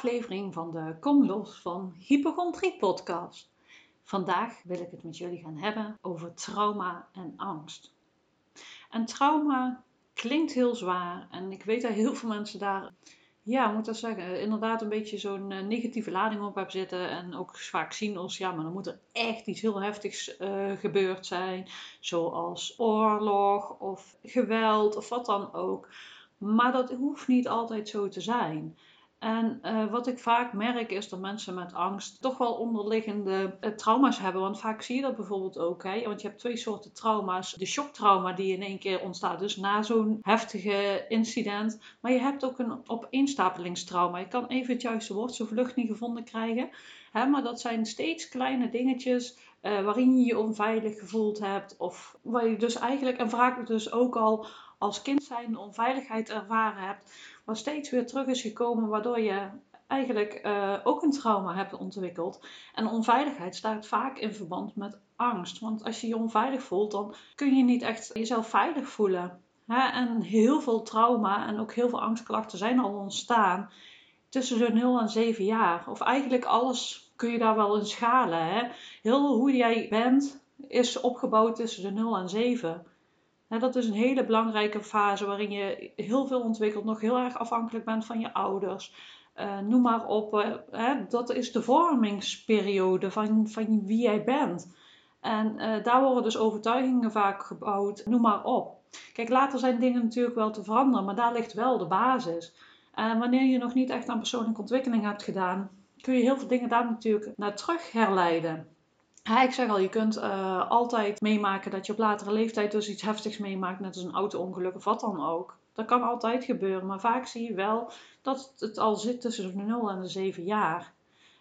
aflevering van de Kom Los van Hypochondrie podcast. Vandaag wil ik het met jullie gaan hebben over trauma en angst. En trauma klinkt heel zwaar en ik weet dat heel veel mensen daar, ja, moet dat zeggen, inderdaad een beetje zo'n eh, negatieve lading op hebben zitten. En ook vaak zien als, ja, maar dan moet er echt iets heel heftigs uh, gebeurd zijn, zoals oorlog of geweld of wat dan ook. Maar dat hoeft niet altijd zo te zijn. En uh, wat ik vaak merk is dat mensen met angst toch wel onderliggende uh, trauma's hebben. Want vaak zie je dat bijvoorbeeld ook. Want je hebt twee soorten trauma's. De shocktrauma die in één keer ontstaat, dus na zo'n heftige incident. Maar je hebt ook een opeenstapelingstrauma. Je kan even het juiste woord zo vlug niet gevonden krijgen. Hè? Maar dat zijn steeds kleine dingetjes uh, waarin je je onveilig gevoeld hebt. Of waar je dus eigenlijk, en vaak dus ook al als kind zijn onveiligheid ervaren hebt, wat steeds weer terug is gekomen, waardoor je eigenlijk uh, ook een trauma hebt ontwikkeld. En onveiligheid staat vaak in verband met angst. Want als je je onveilig voelt, dan kun je niet echt jezelf veilig voelen. Hè? En heel veel trauma en ook heel veel angstklachten zijn al ontstaan tussen de 0 en 7 jaar. Of eigenlijk alles kun je daar wel in schalen. Hè? Heel hoe jij bent is opgebouwd tussen de 0 en 7 dat is een hele belangrijke fase waarin je heel veel ontwikkelt, nog heel erg afhankelijk bent van je ouders. Uh, noem maar op, uh, hè, dat is de vormingsperiode van, van wie jij bent. En uh, daar worden dus overtuigingen vaak gebouwd, noem maar op. Kijk, later zijn dingen natuurlijk wel te veranderen, maar daar ligt wel de basis. En wanneer je nog niet echt aan persoonlijke ontwikkeling hebt gedaan, kun je heel veel dingen daar natuurlijk naar terug herleiden ik zeg al, je kunt uh, altijd meemaken dat je op latere leeftijd dus iets heftigs meemaakt, net als een auto-ongeluk of wat dan ook. Dat kan altijd gebeuren, maar vaak zie je wel dat het al zit tussen de 0 en de 7 jaar.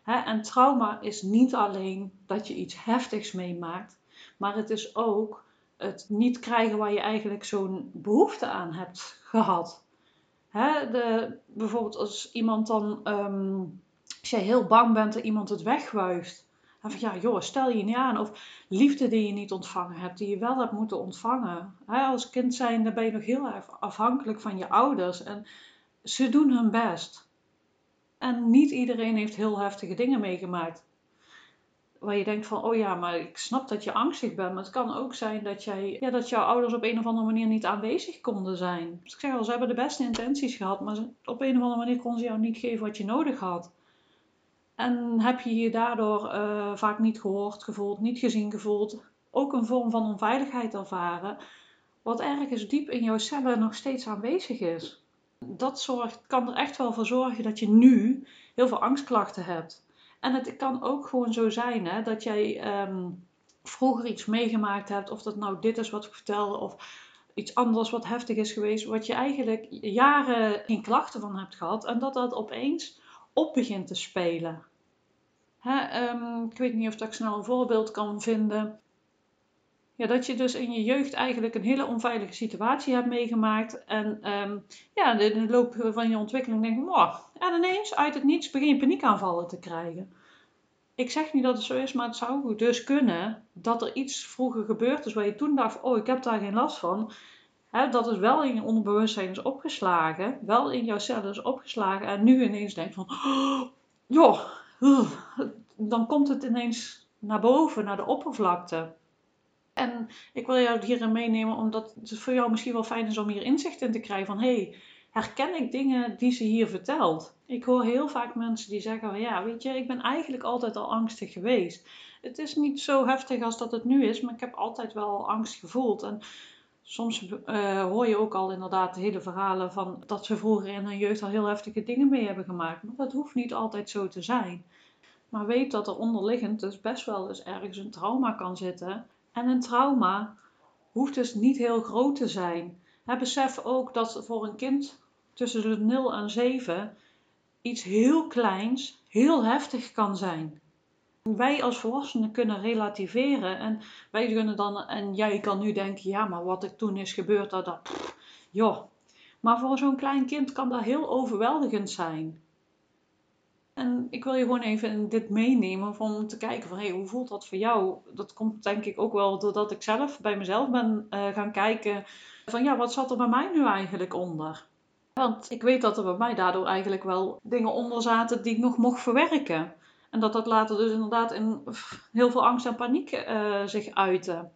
Hè? En trauma is niet alleen dat je iets heftigs meemaakt, maar het is ook het niet krijgen waar je eigenlijk zo'n behoefte aan hebt gehad. Hè? De, bijvoorbeeld als iemand dan, um, als jij heel bang bent dat iemand het wegwuift en van ja, joh, stel je niet aan. Of liefde die je niet ontvangen hebt, die je wel hebt moeten ontvangen. als kind zijn, dan ben je nog heel erg afhankelijk van je ouders. En ze doen hun best. En niet iedereen heeft heel heftige dingen meegemaakt. Waar je denkt van, oh ja, maar ik snap dat je angstig bent. Maar het kan ook zijn dat, jij, ja, dat jouw ouders op een of andere manier niet aanwezig konden zijn. Ik zeg al, ze hebben de beste intenties gehad. Maar op een of andere manier konden ze jou niet geven wat je nodig had. En heb je je daardoor uh, vaak niet gehoord gevoeld, niet gezien gevoeld, ook een vorm van onveiligheid ervaren, wat ergens diep in jouw cellen nog steeds aanwezig is. Dat zorgt, kan er echt wel voor zorgen dat je nu heel veel angstklachten hebt. En het kan ook gewoon zo zijn hè, dat jij um, vroeger iets meegemaakt hebt, of dat nou dit is wat ik vertelde, of iets anders wat heftig is geweest, wat je eigenlijk jaren geen klachten van hebt gehad, en dat dat opeens op begint te spelen. Um, ik weet niet of ik snel een voorbeeld kan vinden. Ja, dat je dus in je jeugd eigenlijk een hele onveilige situatie hebt meegemaakt. En um, ja, in de loop van je ontwikkeling denk je, wow, en ineens uit het niets begin je paniekaanvallen te krijgen. Ik zeg niet dat het zo is, maar het zou dus kunnen dat er iets vroeger gebeurd is waar je toen dacht, oh, ik heb daar geen last van. Dat is wel in je onderbewustzijn is opgeslagen, wel in jouw cellen is opgeslagen. En nu ineens denkt van, oh, joh, dan komt het ineens naar boven, naar de oppervlakte. En ik wil jou hierin meenemen omdat het voor jou misschien wel fijn is om hier inzicht in te krijgen van hé, hey, herken ik dingen die ze hier vertelt? Ik hoor heel vaak mensen die zeggen ja, weet je, ik ben eigenlijk altijd al angstig geweest. Het is niet zo heftig als dat het nu is, maar ik heb altijd wel angst gevoeld. En soms uh, hoor je ook al inderdaad de hele verhalen van dat ze vroeger in hun jeugd al heel heftige dingen mee hebben gemaakt. Maar dat hoeft niet altijd zo te zijn. Maar weet dat er onderliggend dus best wel eens ergens een trauma kan zitten. En een trauma hoeft dus niet heel groot te zijn. He, besef ook dat voor een kind tussen de 0 en 7 iets heel kleins heel heftig kan zijn wij als volwassenen kunnen relativeren en wij kunnen dan, en jij kan nu denken, ja, maar wat er toen is gebeurd, dat, dat joh. Maar voor zo'n klein kind kan dat heel overweldigend zijn. En ik wil je gewoon even dit meenemen om te kijken van, hé, hey, hoe voelt dat voor jou? Dat komt denk ik ook wel doordat ik zelf bij mezelf ben uh, gaan kijken van, ja, wat zat er bij mij nu eigenlijk onder? Want ik weet dat er bij mij daardoor eigenlijk wel dingen onder zaten die ik nog mocht verwerken. En dat dat later dus inderdaad in heel veel angst en paniek uh, zich uitte.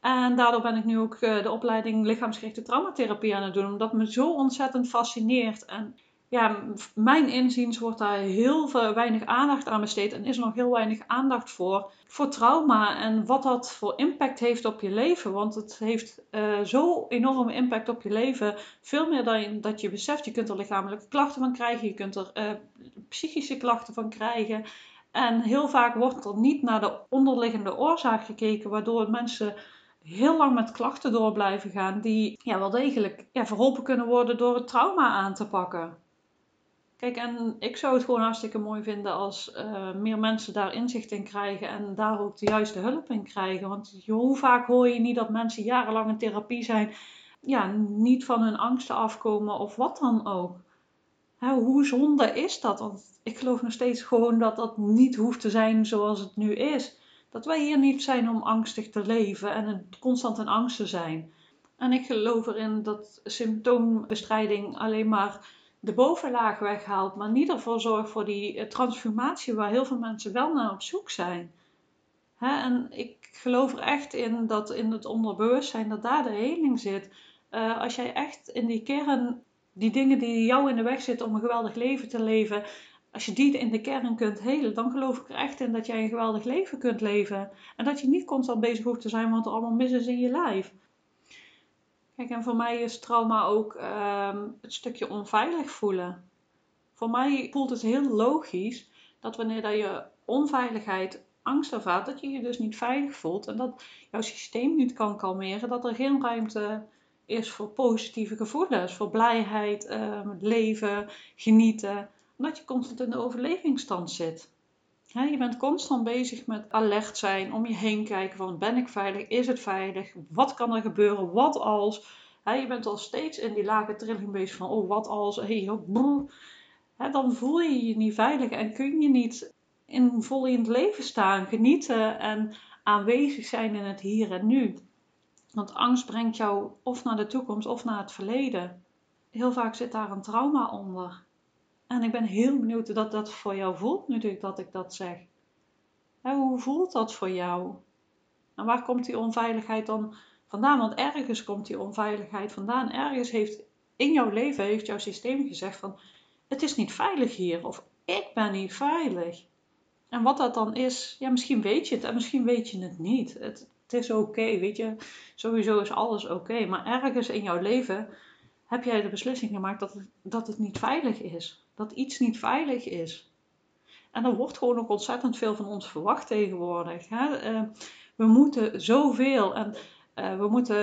En daardoor ben ik nu ook uh, de opleiding lichaamsgerichte traumatherapie aan het doen, omdat me zo ontzettend fascineert. En ja, mijn inziens wordt daar heel weinig aandacht aan besteed en is er nog heel weinig aandacht voor, voor trauma en wat dat voor impact heeft op je leven. Want het heeft uh, zo enorme impact op je leven, veel meer dan dat je beseft. Je kunt er lichamelijke klachten van krijgen, je kunt er uh, psychische klachten van krijgen. En heel vaak wordt er niet naar de onderliggende oorzaak gekeken, waardoor mensen heel lang met klachten door blijven gaan, die ja, wel degelijk ja, verholpen kunnen worden door het trauma aan te pakken. Kijk, en ik zou het gewoon hartstikke mooi vinden als uh, meer mensen daar inzicht in krijgen en daar ook de juiste hulp in krijgen. Want hoe vaak hoor je niet dat mensen jarenlang in therapie zijn, ja, niet van hun angsten afkomen of wat dan ook. Hè, hoe zonde is dat? Want ik geloof nog steeds gewoon dat dat niet hoeft te zijn zoals het nu is. Dat wij hier niet zijn om angstig te leven en constant in angst te zijn. En ik geloof erin dat symptoombestrijding alleen maar de bovenlaag weghaalt, maar niet ervoor zorgt voor die eh, transformatie waar heel veel mensen wel naar op zoek zijn. en ik geloof er echt in dat in het onderbewustzijn dat daar de heling zit. Uh, als jij echt in die kern die dingen die jou in de weg zitten om een geweldig leven te leven, als je die in de kern kunt helen, dan geloof ik er echt in dat jij een geweldig leven kunt leven. En dat je niet constant bezig hoeft te zijn wat er allemaal mis is in je lijf. Kijk, en voor mij is trauma ook ehm, het stukje onveilig voelen. Voor mij voelt het heel logisch dat wanneer dat je onveiligheid, angst ervaart, dat je je dus niet veilig voelt en dat jouw systeem niet kan kalmeren, dat er geen ruimte is voor positieve gevoelens, voor blijheid, uh, leven, genieten, omdat je constant in de overlevingsstand zit. Je bent constant bezig met alert zijn, om je heen kijken van ben ik veilig, is het veilig, wat kan er gebeuren, wat als. je bent al steeds in die lage trilling bezig van oh wat als, hey, dan voel je je niet veilig en kun je niet in, vol leven staan, genieten en aanwezig zijn in het hier en nu. Want angst brengt jou of naar de toekomst of naar het verleden. Heel vaak zit daar een trauma onder. En ik ben heel benieuwd hoe dat, dat voor jou voelt, nu dat ik dat zeg. hoe voelt dat voor jou? En waar komt die onveiligheid dan vandaan? Want ergens komt die onveiligheid vandaan. Ergens heeft in jouw leven heeft jouw systeem gezegd van het is niet veilig hier of ik ben niet veilig. En wat dat dan is, ja, misschien weet je het en misschien weet je het niet. Het, het is oké, weet je. Sowieso is alles oké. maar ergens in jouw leven heb jij de beslissing gemaakt dat het, dat het niet veilig is. Dat iets niet veilig is. En er wordt gewoon ook ontzettend veel van ons verwacht tegenwoordig. Hè? Eh, we moeten zoveel en uh, we moeten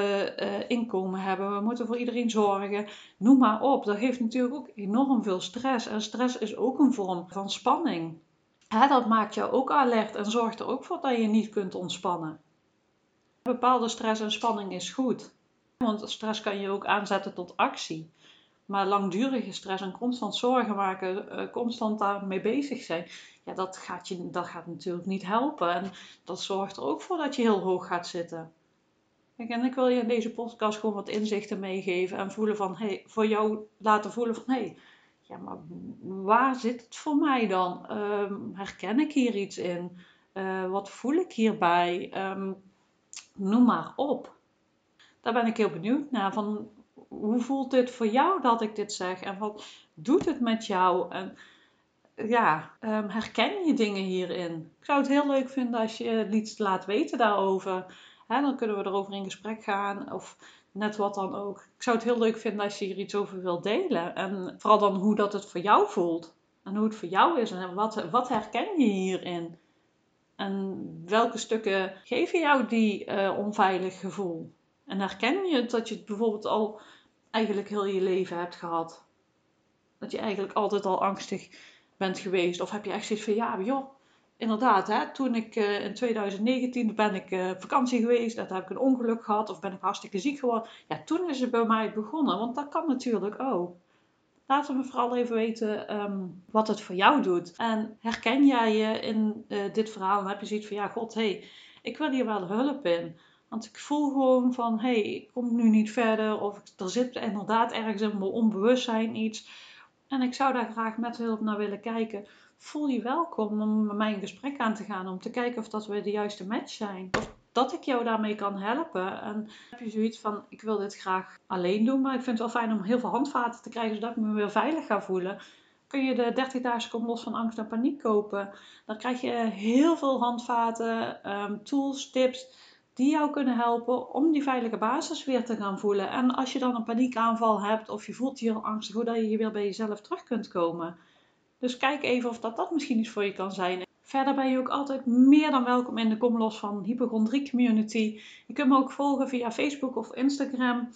uh, inkomen hebben, we moeten voor iedereen zorgen. Noem maar op. Dat geeft natuurlijk ook enorm veel stress. En stress is ook een vorm van spanning. Hè, dat maakt jou ook alert en zorgt er ook voor dat je niet kunt ontspannen. Bepaalde stress en spanning is goed. Want stress kan je ook aanzetten tot actie. Maar langdurige stress en constant zorgen maken, uh, constant daarmee bezig zijn, ja, dat gaat, je, dat gaat natuurlijk niet helpen. En dat zorgt er ook voor dat je heel hoog gaat zitten. En ik wil je in deze podcast gewoon wat inzichten meegeven en voelen van, hey, voor jou laten voelen van, hé, hey, ja, maar waar zit het voor mij dan? Ehm, herken ik hier iets in? Uh, wat voel ik hierbij? Um, noem maar op. Daar ben ik heel benieuwd naar. Van hoe voelt dit voor jou dat ik dit zeg? En wat doet het met jou? En ja, um, herken je dingen hierin? Ik zou het heel leuk vinden als je iets laat weten daarover. dan kunnen we erover in gesprek gaan. Of net wat dan ook. Ik zou het heel leuk vinden als je hier iets over wilt delen. En vooral dan hoe dat het voor jou voelt. En hoe het voor jou is. En wat, wat herken je hierin? En welke stukken geven jou die uh, onveilig gevoel? En herken je dat je het bijvoorbeeld al eigenlijk heel je leven hebt gehad? Dat je eigenlijk altijd al angstig bent geweest? Of heb je echt zoiets van, ja, joh, inderdaad, hè, toen ik uh, in 2019 ben ik uh, vakantie geweest, dat heb ik een ongeluk gehad of ben ik hartstikke ziek geworden. Ja, toen is het bij mij begonnen, want dat kan natuurlijk ook. Laat me vooral even weten um, wat het voor jou doet. En herken jij je in uh, dit verhaal en heb je zoiets van, ja god, hé, hey, ik wil hier wel hulp in. Want ik voel gewoon van, hé, hey, ik kom nu niet verder. Of er zit inderdaad ergens in mijn onbewustzijn iets. En ik zou daar graag met hulp naar willen kijken. Voel je welkom om met mij een gesprek aan te gaan. Om te kijken of dat we de juiste match zijn. Of dat ik jou daarmee kan helpen. En heb je zoiets van, ik wil dit graag alleen doen. Maar ik vind het wel fijn om heel veel handvaten te krijgen. Zodat ik me weer veilig ga voelen kun je de 30 dagen kom los van angst en paniek kopen. Dan krijg je heel veel handvaten, um, tools, tips die jou kunnen helpen om die veilige basis weer te gaan voelen. En als je dan een paniekaanval hebt of je voelt je heel angstig, hoe dat je weer bij jezelf terug kunt komen. Dus kijk even of dat, dat misschien iets voor je kan zijn. Verder ben je ook altijd meer dan welkom in de Kom Los van Hypochondrie Community. Je kunt me ook volgen via Facebook of Instagram.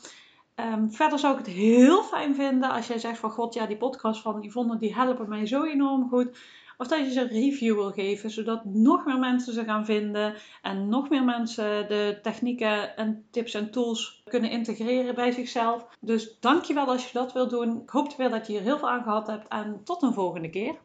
Ehm, verder zou ik het heel fijn vinden als jij zegt van god, ja, die podcast van Yvonne, die helpen mij zo enorm goed. Of dat je ze een review wil geven, zodat nog meer mensen ze gaan vinden en nog meer mensen de technieken en tips en tools kunnen integreren bij zichzelf. Dus dankjewel als je dat wilt doen. Ik hoop weer dat je hier heel veel aan gehad hebt en tot een volgende keer.